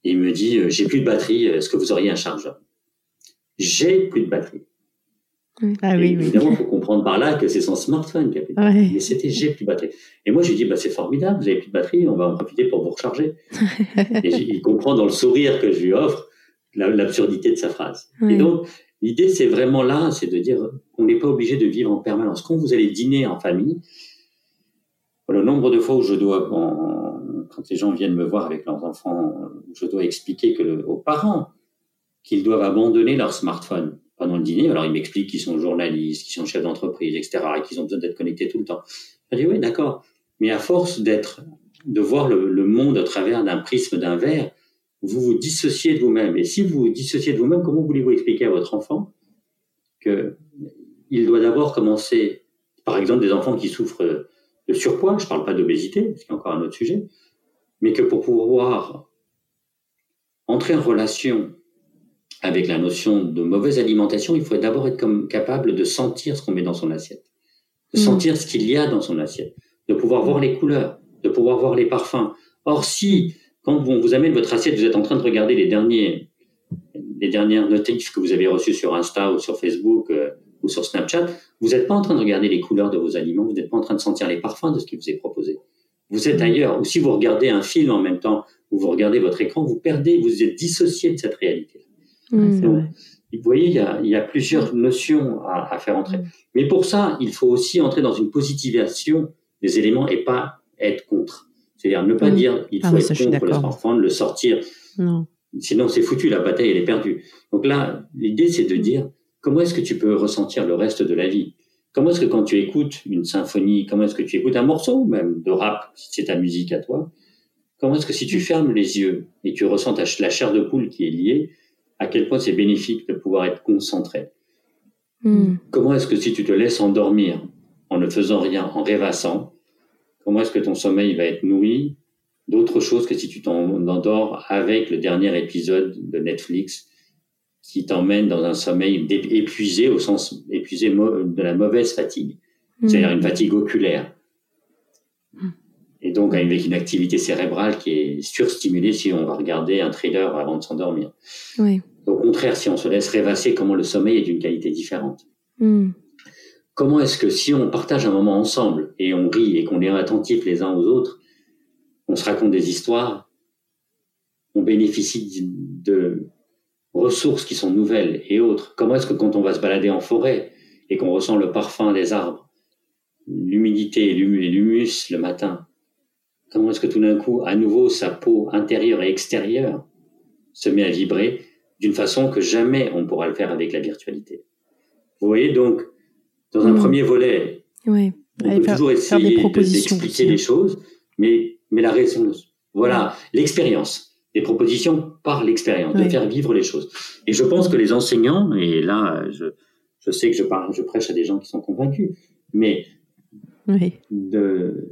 Et il me dit, euh, j'ai plus de batterie, est-ce que vous auriez un chargeur? J'ai plus de batterie. Ah oui, évidemment, il faut comprendre par là que c'est son smartphone qui a plus de batterie. Mais c'était j'ai plus de batterie. Et moi, je lui dis, bah, c'est formidable, vous avez plus de batterie, on va en profiter pour vous recharger. et il comprend dans le sourire que je lui offre l'absurdité de sa phrase. Et donc, L'idée, c'est vraiment là, c'est de dire qu'on n'est pas obligé de vivre en permanence. Quand vous allez dîner en famille, le nombre de fois où je dois, quand les gens viennent me voir avec leurs enfants, je dois expliquer que aux parents qu'ils doivent abandonner leur smartphone pendant le dîner. Alors ils m'expliquent qu'ils sont journalistes, qu'ils sont chefs d'entreprise, etc., et qu'ils ont besoin d'être connectés tout le temps. Je dis oui, d'accord. Mais à force d'être, de voir le, monde à travers d'un prisme d'un verre, vous vous dissociez de vous-même. Et si vous vous dissociez de vous-même, comment voulez-vous expliquer à votre enfant que il doit d'abord commencer, par exemple, des enfants qui souffrent de surpoids, je ne parle pas d'obésité, c'est encore un autre sujet, mais que pour pouvoir entrer en relation avec la notion de mauvaise alimentation, il faut d'abord être comme, capable de sentir ce qu'on met dans son assiette, de mm. sentir ce qu'il y a dans son assiette, de pouvoir voir les couleurs, de pouvoir voir les parfums. Or, si quand on vous amène votre assiette, vous êtes en train de regarder les derniers, les dernières notifs que vous avez reçues sur Insta ou sur Facebook euh, ou sur Snapchat, vous n'êtes pas en train de regarder les couleurs de vos aliments, vous n'êtes pas en train de sentir les parfums de ce qui vous est proposé. Vous êtes mm. ailleurs. Ou si vous regardez un film en même temps ou vous regardez votre écran, vous perdez, vous êtes dissocié de cette réalité. Mm. vous voyez, il y a, il y a plusieurs notions à, à, faire entrer. Mm. Mais pour ça, il faut aussi entrer dans une positivisation des éléments et pas être contre. C'est-à-dire ne pas dire il ah faut être contre le smartphone, le sortir. Non. Sinon, c'est foutu, la bataille, elle est perdue. Donc là, l'idée, c'est de dire comment est-ce que tu peux ressentir le reste de la vie? Comment est-ce que quand tu écoutes une symphonie, comment est-ce que tu écoutes un morceau même de rap, si c'est ta musique à toi, comment est-ce que si tu fermes les yeux et tu ressens la chair de poule qui est liée, à quel point c'est bénéfique de pouvoir être concentré? Mm. Comment est-ce que si tu te laisses endormir en ne faisant rien, en rêvassant, comment est-ce que ton sommeil va être nourri d'autre chose que si tu t'endors avec le dernier épisode de Netflix qui t'emmène dans un sommeil épuisé au sens épuisé de la mauvaise fatigue, mm. c'est-à-dire une fatigue oculaire. Mm. Et donc avec une activité cérébrale qui est surstimulée si on va regarder un thriller avant de s'endormir. Oui. Au contraire, si on se laisse rêvasser, comment le sommeil est d'une qualité différente. Mm. Comment est-ce que si on partage un moment ensemble et on rit et qu'on est attentifs les uns aux autres, on se raconte des histoires, on bénéficie de ressources qui sont nouvelles et autres. Comment est-ce que quand on va se balader en forêt et qu'on ressent le parfum des arbres, l'humidité et l'humus le matin, comment est-ce que tout d'un coup, à nouveau, sa peau intérieure et extérieure se met à vibrer d'une façon que jamais on pourra le faire avec la virtualité? Vous voyez donc, dans un mmh. premier volet, on peut toujours essayer d'expliquer les choses, mais, mais la raison, voilà, l'expérience des propositions par l'expérience, de faire vivre les choses. Et je pense que les enseignants, et là, je, je sais que je, parle, je prêche à des gens qui sont convaincus, mais de,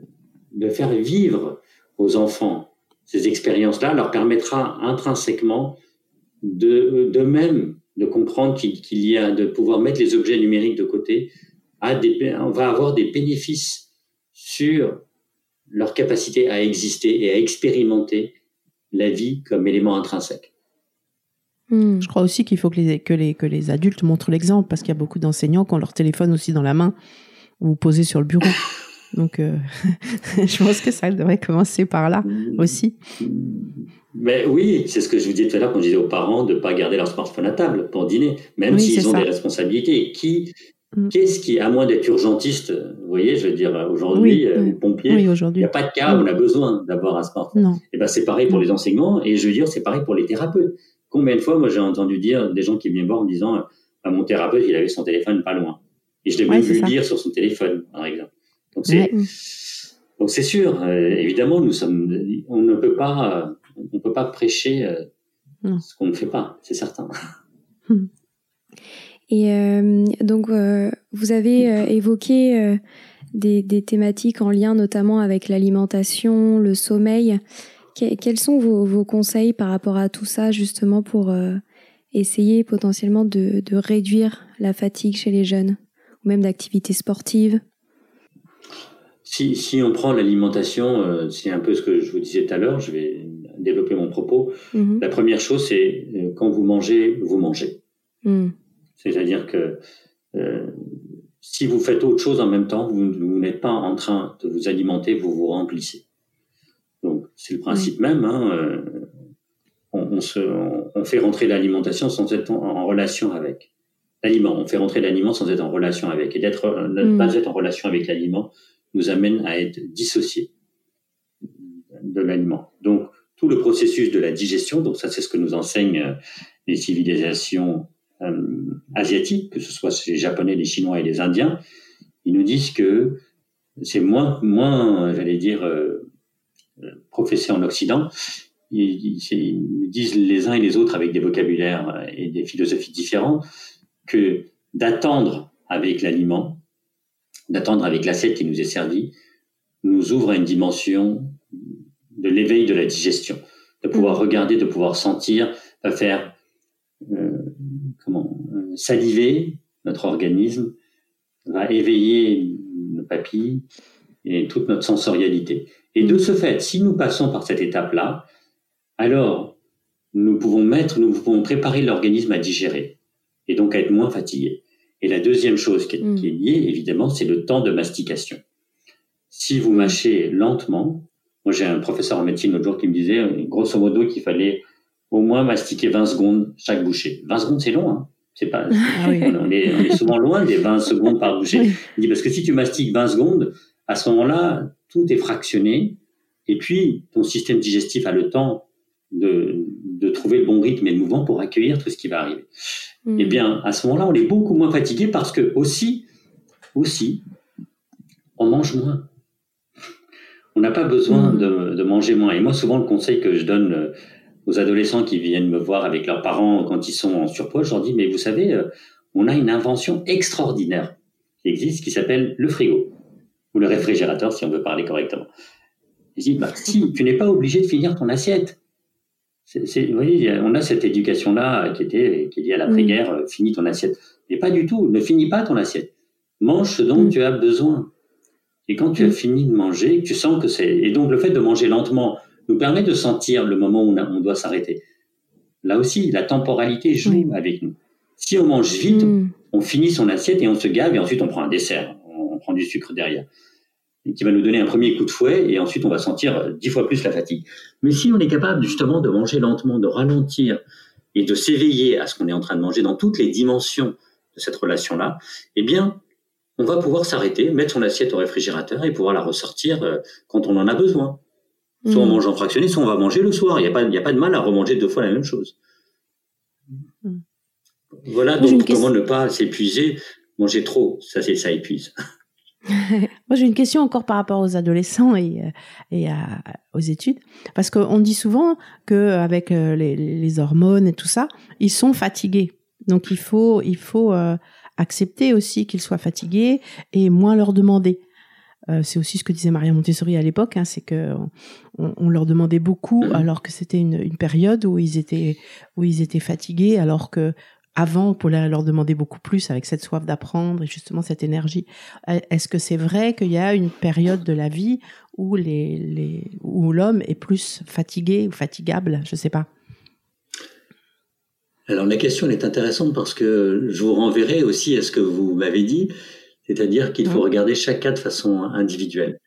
de faire vivre aux enfants ces expériences-là leur permettra intrinsèquement de, de même de comprendre qu'il y a, de pouvoir mettre les objets numériques de côté, à des, on va avoir des bénéfices sur leur capacité à exister et à expérimenter la vie comme élément intrinsèque.
Hmm. Je crois aussi qu'il faut que les, que, les, que les adultes montrent l'exemple, parce qu'il y a beaucoup d'enseignants qui ont leur téléphone aussi dans la main ou posé sur le bureau. Donc, euh, je pense que ça devrait commencer par là aussi.
Mais oui, c'est ce que je vous disais tout à l'heure quand je disais aux parents de ne pas garder leur smartphone à table pour dîner, même s'ils ont des responsabilités. Qui. Qu'est-ce qui, à moins d'être urgentiste, vous voyez, je veux dire, aujourd'hui, oui, euh, pompier, il n'y a pas de cas où on a besoin d'avoir un smartphone. Et eh ben, c'est pareil pour les enseignements, et je veux dire, c'est pareil pour les thérapeutes. Combien de fois, moi, j'ai entendu dire des gens qui viennent voir en disant, ah, mon thérapeute, il avait son téléphone pas loin. Et je l'ai même vu dire sur son téléphone, par exemple. Donc, c'est, donc, c'est sûr, euh, évidemment, nous sommes, on ne peut pas, on peut pas prêcher euh, ce qu'on ne fait pas, c'est certain.
Et euh, donc, euh, vous avez euh, évoqué des, des, thématiques en lien notamment avec l'alimentation, le sommeil. quels sont vos, vos, conseils par rapport à tout ça, justement, pour essayer potentiellement de, de, réduire la fatigue chez les jeunes, ou même d'activités sportives?
Si, si, on prend l'alimentation, c'est un peu ce que je vous disais tout à l'heure, je vais développer mon propos. Mm-hmm. La première chose, c'est quand vous mangez, vous mangez. Mm. C'est-à-dire que euh, si vous faites autre chose en même temps, vous, n'êtes pas en train de vous alimenter, vous vous remplissez. Donc c'est le principe même. Hein, euh, on, se, on, fait rentrer l'alimentation sans être en, relation avec l'aliment. On fait rentrer l'aliment sans être en relation avec. Et d'être, ne mm. pas être en relation avec l'aliment nous amène à être dissocié de l'aliment. Donc tout le processus de la digestion, donc ça c'est ce que nous enseignent euh, les civilisations euh, asiatiques, que ce soit les Japonais, les Chinois et les Indiens, ils nous disent que c'est moins, moins, j'allais dire, euh, professé en Occident. Ils, ils, disent les uns et les autres avec des vocabulaires et des philosophies différents que d'attendre avec l'aliment, d'attendre avec l'assiette qui nous est servie, nous ouvre à une dimension de l'éveil de la digestion, de pouvoir mmh. regarder, de pouvoir sentir, de faire euh, comment saliver notre organisme, va éveiller nos papilles et toute notre sensorialité. Et de ce fait, si nous passons par cette étape-là, alors nous pouvons mettre, nous pouvons préparer l'organisme à digérer et donc à être moins fatigué. Et la deuxième chose qui est, qui est liée, évidemment, c'est le temps de mastication. Si vous mâchez lentement, moi j'ai un professeur en médecine l'autre jour qui me disait, grosso modo, qu'il fallait au moins mastiquer 20 secondes chaque bouchée. 20 secondes, c'est long, hein c'est pas, ah on, est, souvent loin des 20 secondes par bouchée. Il dit parce que si tu mastiques 20 secondes, à ce moment-là, tout est fractionné, et puis ton système digestif a le temps de, de trouver le bon rythme et le mouvement pour accueillir tout ce qui va arriver. Mm. Eh bien, à ce moment-là, on est beaucoup moins fatigué parce que aussi, aussi, on mange moins. On n'a pas besoin mm. de, de, manger moins. Et moi, souvent, le conseil que je donne euh, aux adolescents qui viennent me voir avec leurs parents quand ils sont en surpoids, je leur dis, mais vous savez, euh, on a une invention extraordinaire qui existe, qui s'appelle le frigo, ou le réfrigérateur, si on veut parler correctement. Je dis, bah, si, tu n'es pas obligé de finir ton assiette. Vous voyez, on a cette éducation-là qui était qui est liée à l'après-guerre, euh, finis ton assiette. Mais pas du tout, ne finis pas ton assiette. Mange ce dont mm. tu as besoin. Et quand tu as mm. fini de manger, tu sens que c'est... Et donc le fait de manger lentement, nous permet de sentir le moment où on, doit s'arrêter. Là aussi, la temporalité joue avec nous. Si on mange vite, mm. on finit son assiette et on se gave et ensuite on prend un dessert, on, prend du sucre derrière, qui va nous donner un premier coup de fouet et ensuite on va sentir dix fois plus la fatigue. Mais si on est capable justement de manger lentement, de ralentir et de s'éveiller à ce qu'on est en train de manger dans toutes les dimensions de cette relation-là, eh bien, on va pouvoir s'arrêter, mettre son assiette au réfrigérateur et pouvoir la ressortir euh, quand on en a besoin. Soit on mm. mange en fractionné, soit on va manger le soir. Il n'y a, pas, a pas de mal à remanger deux fois la même chose. Mm. Voilà donc comment ne pas s'épuiser. Manger trop, ça, ça épuise.
Moi, j'ai une question encore par rapport aux adolescents et, euh, et aux études. Parce qu'on dit souvent qu'avec euh, les, les, hormones et tout ça, ils sont fatigués. Donc, il faut, il faut euh, accepter aussi qu'ils soient fatigués et moins leur demander. Euh, c'est aussi ce que disait Maria Montessori à l'époque, hein, c'est que on, leur demandait beaucoup mm-hmm. alors que c'était une, une, période où ils étaient où ils étaient fatigués, alors que avant on pouvait leur demander beaucoup plus avec cette soif d'apprendre et justement cette énergie. Euh, est-ce que c'est vrai qu'il y a une période de la vie où les, les où l'homme est plus fatigué ou fatigable? Je sais pas.
Alors la question est intéressante parce que je vous renverrai aussi à ce que vous m'avez dit c'est-à-dire qu'il faut mmh. regarder chaque cas de façon individuelle.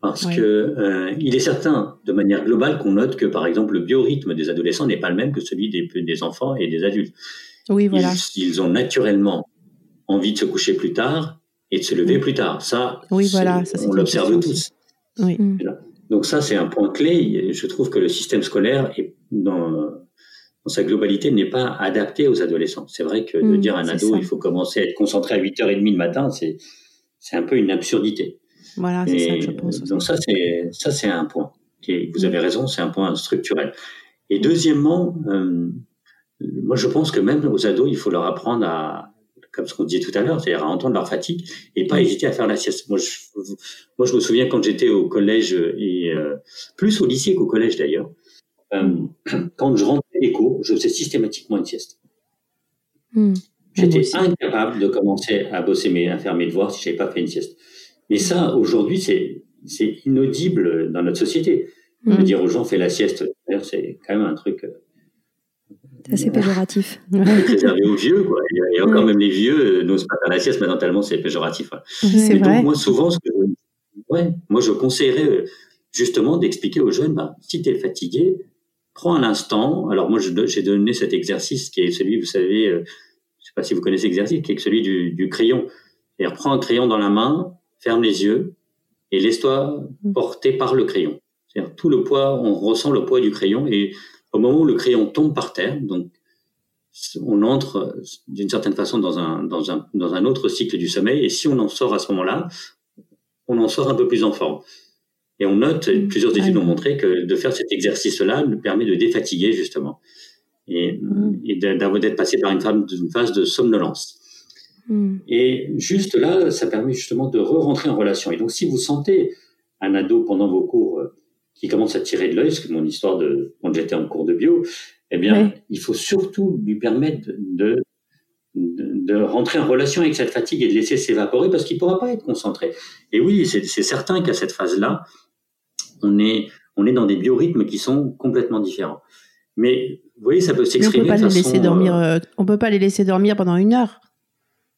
Parce que euh, il est certain, de manière globale, qu'on note que, par exemple, le biorhythme des adolescents n'est pas le même que celui des, des enfants et des adultes.
Oui, voilà.
Ils, ont naturellement envie de se coucher plus tard et de se lever plus tard. Ça,
oui, voilà, ça,
on l'observe tous.
Oui.
Donc ça, c'est un point clé. Je trouve que le système scolaire est dans dans sa globalité, n'est pas adapté aux adolescents. C'est vrai que de mmh, dire à un ado, il faut commencer à être concentré à 8h30 le matin, c'est, c'est un peu une absurdité.
Voilà, c'est ça que je pense.
Donc ça, c'est, ça, c'est un point. Et vous avez raison, c'est un point structurel. Et deuxièmement, euh, moi, je pense que même aux ados, il faut leur apprendre à, comme ce qu'on disait tout à l'heure, c'est-à-dire à entendre leur fatigue et pas hésiter à faire la sieste. Moi, je, moi, je me souviens quand j'étais au collège et euh, plus au lycée qu'au collège d'ailleurs. Euh, quand je rentrais des cours, je faisais systématiquement une sieste. Hmm. J'étais incapable de commencer à bosser mes, à faire mes devoirs si j'avais pas fait une sieste. Mais ça, aujourd'hui, c'est, c'est inaudible dans notre société. De hmm. dire aux gens, fais la sieste. D'ailleurs, c'est quand même un truc. Euh,
c'est assez péjoratif.
réservé aux vieux, quoi. Et, encore même les vieux euh, n'osent pas faire la sieste, mentalement, c'est péjoratif.
C'est vrai.
Donc, moi, souvent, ce que ouais, moi, je conseillerais justement d'expliquer aux jeunes, bah, si tu es fatigué, prends un instant. Alors moi, j'ai donné cet exercice qui est celui, vous savez, euh, je sais pas si vous connaissez l'exercice, qui est celui du, du crayon. Et prends un crayon dans la main, ferme les yeux et laisse-toi mmh. porter par le crayon. C'est-à-dire tout le poids, on ressent le poids du crayon et au moment où le crayon tombe par terre, donc on entre d'une certaine façon dans un, dans, un, dans un autre cycle du sommeil et si on en sort à ce moment-là, on en sort un peu plus en forme. Et on note, mm. plusieurs études ont montré que de faire cet exercice-là nous permet de défatiguer justement et, mm. et d'être passé par une, phase de somnolence. Mm. Et juste là, ça permet justement de re-rentrer en relation. Et donc, si vous sentez un ado pendant vos cours euh, qui commence à tirer de l'œil, c'est mon histoire de quand j'étais en cours de bio, eh bien, il faut surtout lui permettre de de, rentrer en relation avec cette fatigue et de laisser s'évaporer parce qu'il ne pourra pas être concentré. Et oui, c'est certain qu'à cette phase-là, on est, on est dans des biorhythmes qui sont complètement différents. Mais vous voyez, ça peut s'exprimer.
On peut pas les laisser dormir. Euh, on peut pas les laisser dormir pendant une heure.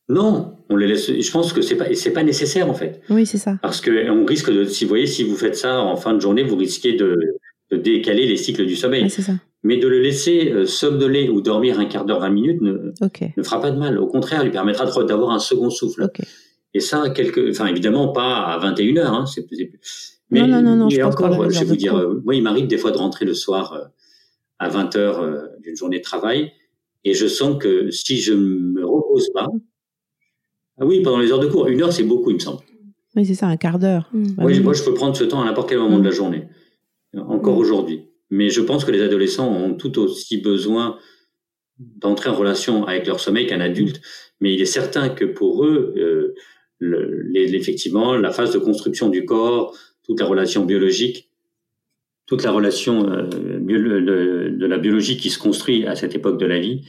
Non, on les laisse. Je pense que c'est pas, c'est pas nécessaire en fait.
Oui, c'est ça.
Parce que on risque de, si vous voyez, si vous faites ça en fin de journée, vous risquez de, de décaler les cycles du sommeil.
ça.
Mais de le laisser euh, somnoler ou dormir un quart d'heure, 20 minutes ne, ne fera pas de mal. Au contraire, lui permettra d'avoir un second souffle. Et ça, quelque, enfin évidemment pas à 21 h hein, c'est,
mais, non, non, non, non,
je encore, je vais vous dire, euh, moi, il m'arrive des fois de rentrer le soir euh, à 20 h d'une journée de travail, et je sens que si je me repose pas, ah oui, pendant les heures de cours. Une heure, c'est beaucoup, il me semble.
Oui, c'est ça, un quart d'heure.
Mm. Oui, moi, je peux prendre ce temps à n'importe quel moment de la mm. journée, encore mm. aujourd'hui. Mais je pense que les adolescents ont tout aussi besoin d'entrer en relation avec leur sommeil qu'un adulte. Mais il est certain que pour eux, euh, effectivement, la phase de construction du corps, toute la relation biologique, toute la relation euh, de la biologie qui se construit à cette époque de la vie,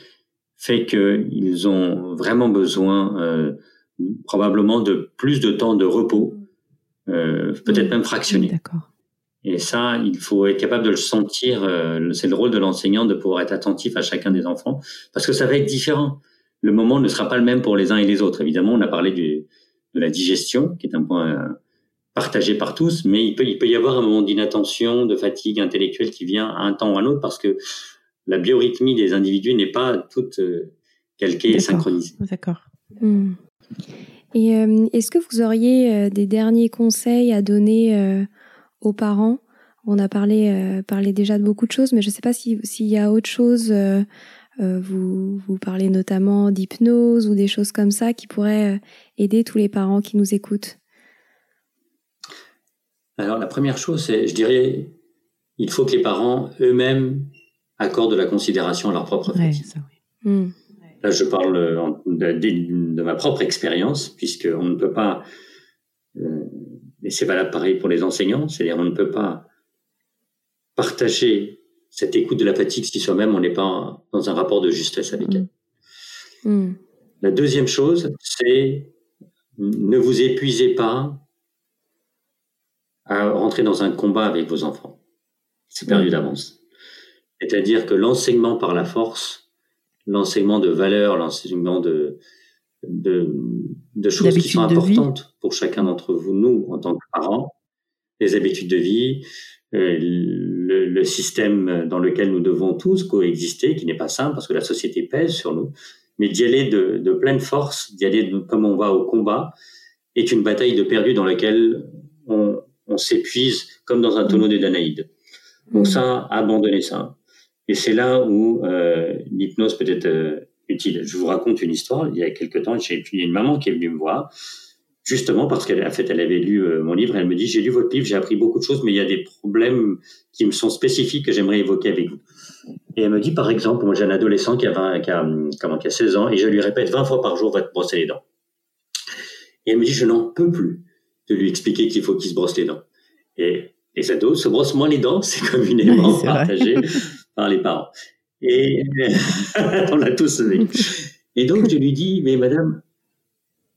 fait qu'ils ont vraiment besoin euh, probablement de plus de temps de repos, euh, peut-être même fractionné.
D'accord.
Et ça, il faut être capable de le sentir. Euh, c'est le rôle de l'enseignant de pouvoir être attentif à chacun des enfants, parce que ça va être différent. Le moment ne sera pas le même pour les uns et les autres. Évidemment, on a parlé du, de la digestion, qui est un point euh, partagé par tous, mais il peut, il peut y avoir un moment d'inattention, de fatigue intellectuelle qui vient à un temps ou à un autre, parce que la biorhythmie des individus n'est pas toute euh, calquée et synchronisée.
D'accord.
Hmm. Et euh, est-ce que vous auriez euh, des derniers conseils à donner euh, aux parents? On a parlé, parlé déjà de beaucoup de choses, mais je ne sais pas s'il y a autre chose. vous, vous parlez notamment d'hypnose ou des choses comme ça qui pourraient aider tous les parents qui nous écoutent.
Alors la première chose, c'est, je dirais, il faut que les parents eux-mêmes accordent de la considération à leur propre famille. Hmm. Là, je parle de, ma propre expérience, puisqu'on ne peut pas, euh, et c'est valable pareil pour les enseignants, c'est-à-dire on ne peut pas partager cette écoute de la fatigue si soi-même on n'est pas dans un rapport de justesse avec elle. Hmm. Hmm. La deuxième chose, c'est ne vous épuisez pas à rentrer dans un combat avec vos enfants. C'est perdu d'avance. C'est-à-dire que l'enseignement par la force l'enseignement de valeurs, l'enseignement de, de, de choses qui sont importantes pour chacun d'entre vous, nous, en tant que parents, les habitudes de vie, euh, le, le, système dans lequel nous devons tous coexister, qui n'est pas simple parce que la société pèse sur nous, mais d'y aller de, de, pleine force, d'y aller comme on va au combat, est une bataille de perdu dans laquelle on, on s'épuise comme dans un tonneau de Danaïde. Donc mmh. ça, abandonnez ça. Et c'est là où euh, l'hypnose peut être euh, utile. Je vous raconte une histoire. Il y a quelque temps, j'ai une maman qui est venue me voir, justement parce qu'elle fait, elle avait lu euh, mon livre. Elle me dit j'ai lu votre livre, j'ai appris beaucoup de choses, mais il y a des problèmes qui me sont spécifiques que j'aimerais évoquer avec vous. Et elle me dit par exemple, moi j'ai un adolescent qui a, 20, qui, a, comment, qui a 16 ans et je lui répète 20 fois par jour va te brosser les dents. Et elle me dit je n'en peux plus de lui expliquer qu'il faut qu'il se brosse les dents. Et les ados se brossent moins les dents, c'est communément partagé par les parents. Et on a tous Et donc je lui dis, mais madame,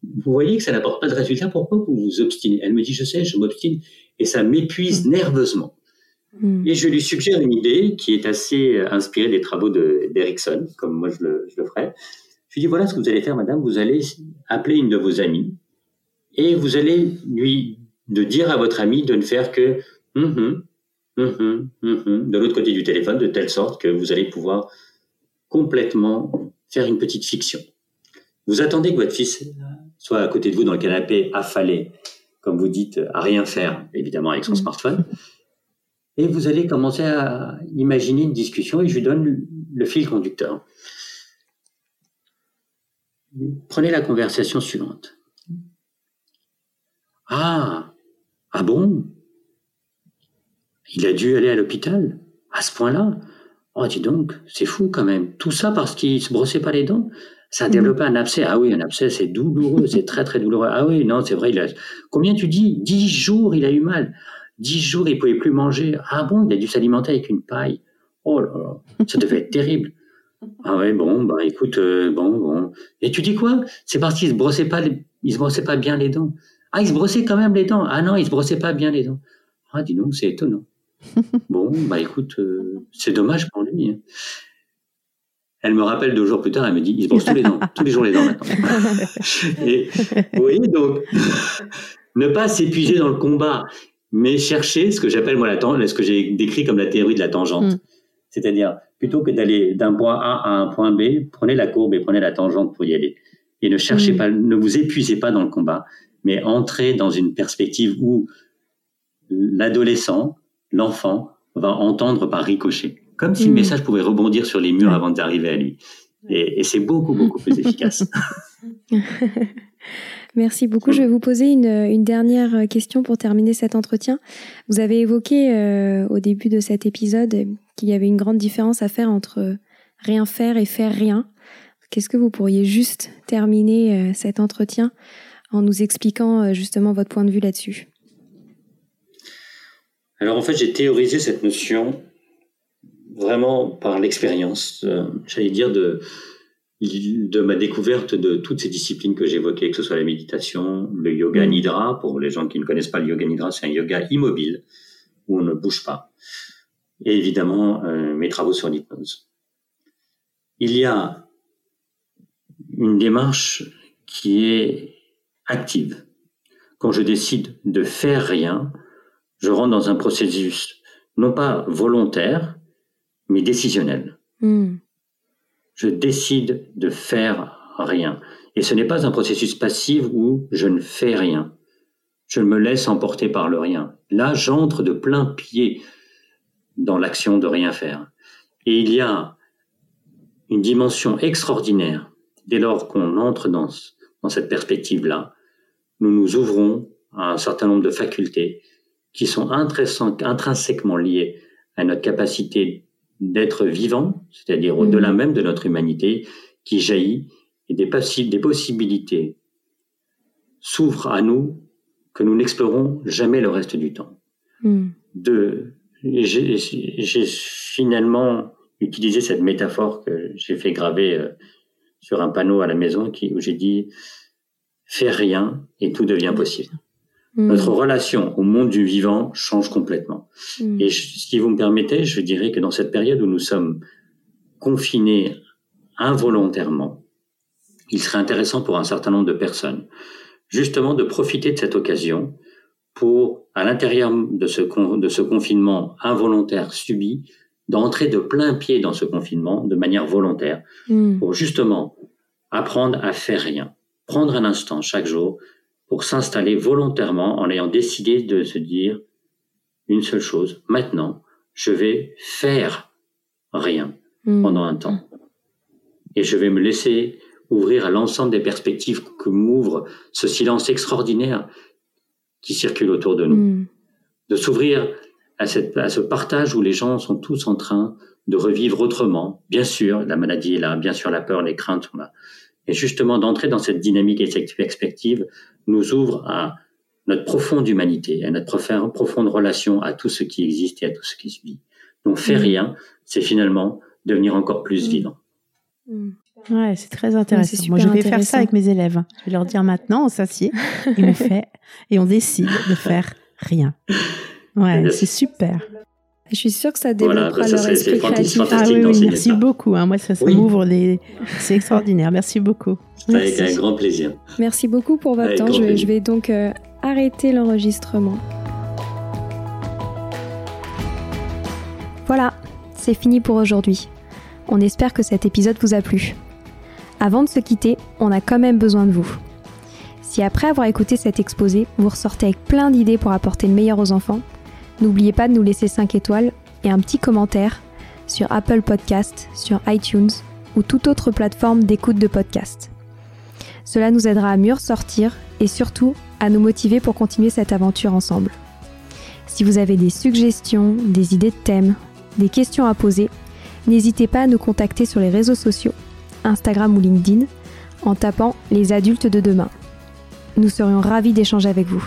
vous voyez que ça n'apporte pas de résultat, pourquoi vous vous obstinez? Elle me dit, je sais, je m'obstine, et ça m'épuise mm. nerveusement. Mm. Et je lui suggère une idée qui est assez euh, inspirée des travaux d'Erickson, comme moi je le, je le ferai. Je lui dis, voilà ce que vous allez faire, madame, vous allez appeler une de vos amies, et vous allez lui de dire à votre amie de ne faire que hum, Mhm, mhm. de l'autre côté du téléphone, de telle sorte que vous allez pouvoir complètement faire une petite fiction. Vous attendez que votre fils soit à côté de vous dans le canapé, affalé, comme vous dites, à rien faire, évidemment avec son smartphone. Et vous allez commencer à imaginer une discussion et je lui donne le fil conducteur. Prenez la conversation suivante. Ah, ah bon? Il a dû aller à l'hôpital à ce point-là? Oh, dis donc, c'est fou quand même. Tout ça parce qu'il se brossait pas les dents? Ça a mm. développé un abcès. Ah oui, un abcès, c'est douloureux, c'est très très douloureux. Ah oui, non, c'est vrai. Il a... Combien tu dis? Dix jours, il a eu mal. Dix jours, il pouvait plus manger. Ah bon, il a dû s'alimenter avec une paille. Oh là là, ça devait être terrible. Ah ouais, bon, bah écoute, euh, bon, bon. Et tu dis quoi? C'est parce qu'il se brossait pas, il se brossait pas bien les dents. Ah, il se brossait quand même les dents. Ah non, il se brossait pas bien les dents. Ah, dis donc, c'est étonnant. bon, bah écoute, euh, c'est dommage pour lui. Hein. Elle me rappelle deux jours plus tard, elle me dit, il se brosse tous les dents, tous les jours les dents maintenant. Et, voyez, donc, ne pas s'épuiser dans le combat, mais chercher ce que j'appelle moi la ce que j'ai décrit comme la théorie de la tangente. Mm. C'est-à-dire, plutôt que d'aller d'un point A à un point B, prenez la courbe et prenez la tangente pour y aller. Et ne cherchez mm. pas, ne vous épuisez pas dans le combat, mais entrez dans une perspective où l'adolescent, l'enfant, va entendre par ricochet. Comme si le mm. message pouvait rebondir sur les murs avant d'arriver à lui. Et, et c'est beaucoup, beaucoup plus efficace.
Merci beaucoup. Je vais vous poser une, une, dernière question pour terminer cet entretien. Vous avez évoqué euh, au début de cet épisode qu'il y avait une grande différence à faire entre rien faire et faire rien. Qu'est-ce que vous pourriez juste terminer euh, cet entretien en nous expliquant euh, justement votre point de vue là-dessus
Alors en fait, j'ai théorisé cette notion vraiment par l'expérience, j'allais dire de de ma découverte de toutes ces disciplines que j'évoquais, que ce soit la méditation, le yoga mm. nidra, pour les gens qui ne connaissent pas le yoga nidra, c'est un yoga immobile où on ne bouge pas. Et évidemment, euh, mes travaux sur l'hypnose. Il y a une démarche qui est active. Quand je décide de faire rien, je rentre dans un processus non pas volontaire, mais décisionnel. Mm je décide de faire rien. Et ce n'est pas un processus passif où je ne fais rien. Je me laisse emporter par le rien. Là, j'entre de plein pied dans l'action de rien faire. Et il y a une dimension extraordinaire dès lors qu'on entre dans, dans cette perspective-là. Nous nous ouvrons à un certain nombre de facultés qui sont intrinsèquement liées à notre capacité d'être vivant, c'est-à-dire au-delà mhm. même de notre humanité, qui jaillit et des, des possibilités s'ouvrent à nous que nous n'explorons jamais le reste du temps. Mhm. De, j'ai finalement utilisé cette métaphore que j'ai fait graver euh, sur un panneau à la maison qui, où j'ai dit faire rien et tout devient possible. Mm. Notre relation au monde du vivant change complètement. Mm. Et si vous me permettez, je dirais que dans cette période où nous sommes confinés involontairement, il serait intéressant pour un certain nombre de personnes justement de profiter de cette occasion pour, à l'intérieur de ce, de ce confinement involontaire subi, d'entrer de plein pied dans ce confinement de manière volontaire, mm. pour justement apprendre à faire rien, prendre un instant chaque jour pour s'installer volontairement en ayant décidé de se dire une seule chose. Maintenant, je vais faire rien hmm. pendant un temps. Et je vais me laisser ouvrir à l'ensemble des perspectives que m'ouvre ce silence extraordinaire qui circule autour de nous. Hmm. De s'ouvrir à, à ce partage où les gens sont tous en train de revivre autrement. Bien sûr, la maladie est là, bien sûr, la peur, les craintes sont là. Et justement, d'entrer dans cette dynamique et cette perspective nous ouvre à notre profonde humanité, à notre profonde relation à tout ce qui existe et à tout ce qui se vit. Donc, faire mm. rien, c'est finalement devenir encore plus mm. vivant.
Mm. Ouais, c'est très intéressant. Moi, je vais faire ça avec mes élèves. Je vais leur dire maintenant, on s'assied et on fait, et on décide de faire rien. Ouais, c'est super.
Je suis sûre que ça développera voilà, leur esprit créatif.
Ah oui, oui merci beaucoup. Hein. Moi, ça, ça m'ouvre les... C'est extraordinaire. Merci beaucoup.
Avec un grand plaisir.
Merci beaucoup pour votre temps. Je vais, je vais, donc euh, arrêter l'enregistrement. Voilà, c'est fini pour aujourd'hui. On espère que cet épisode vous a plu. Avant de se quitter, on a quand même besoin de vous. Si après avoir écouté cet exposé, vous ressortez avec plein d'idées pour apporter le meilleur aux enfants, N'oubliez pas de nous laisser 5 étoiles et un petit commentaire sur Apple Podcast, sur iTunes ou toute autre plateforme d'écoute de podcast. Cela nous aidera à mieux ressortir et surtout à nous motiver pour continuer cette aventure ensemble. Si vous avez des suggestions, des idées de thèmes, des questions à poser, n'hésitez pas à nous contacter sur les réseaux sociaux, Instagram ou LinkedIn, en tapant les adultes de demain. Nous serions ravis d'échanger avec vous.